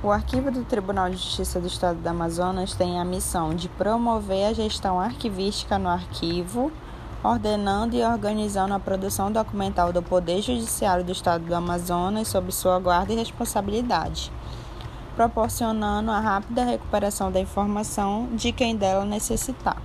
O Arquivo do Tribunal de Justiça do Estado do Amazonas tem a missão de promover a gestão arquivística no arquivo, ordenando e organizando a produção documental do Poder Judiciário do Estado do Amazonas sob sua guarda e responsabilidade, proporcionando a rápida recuperação da informação de quem dela necessitar.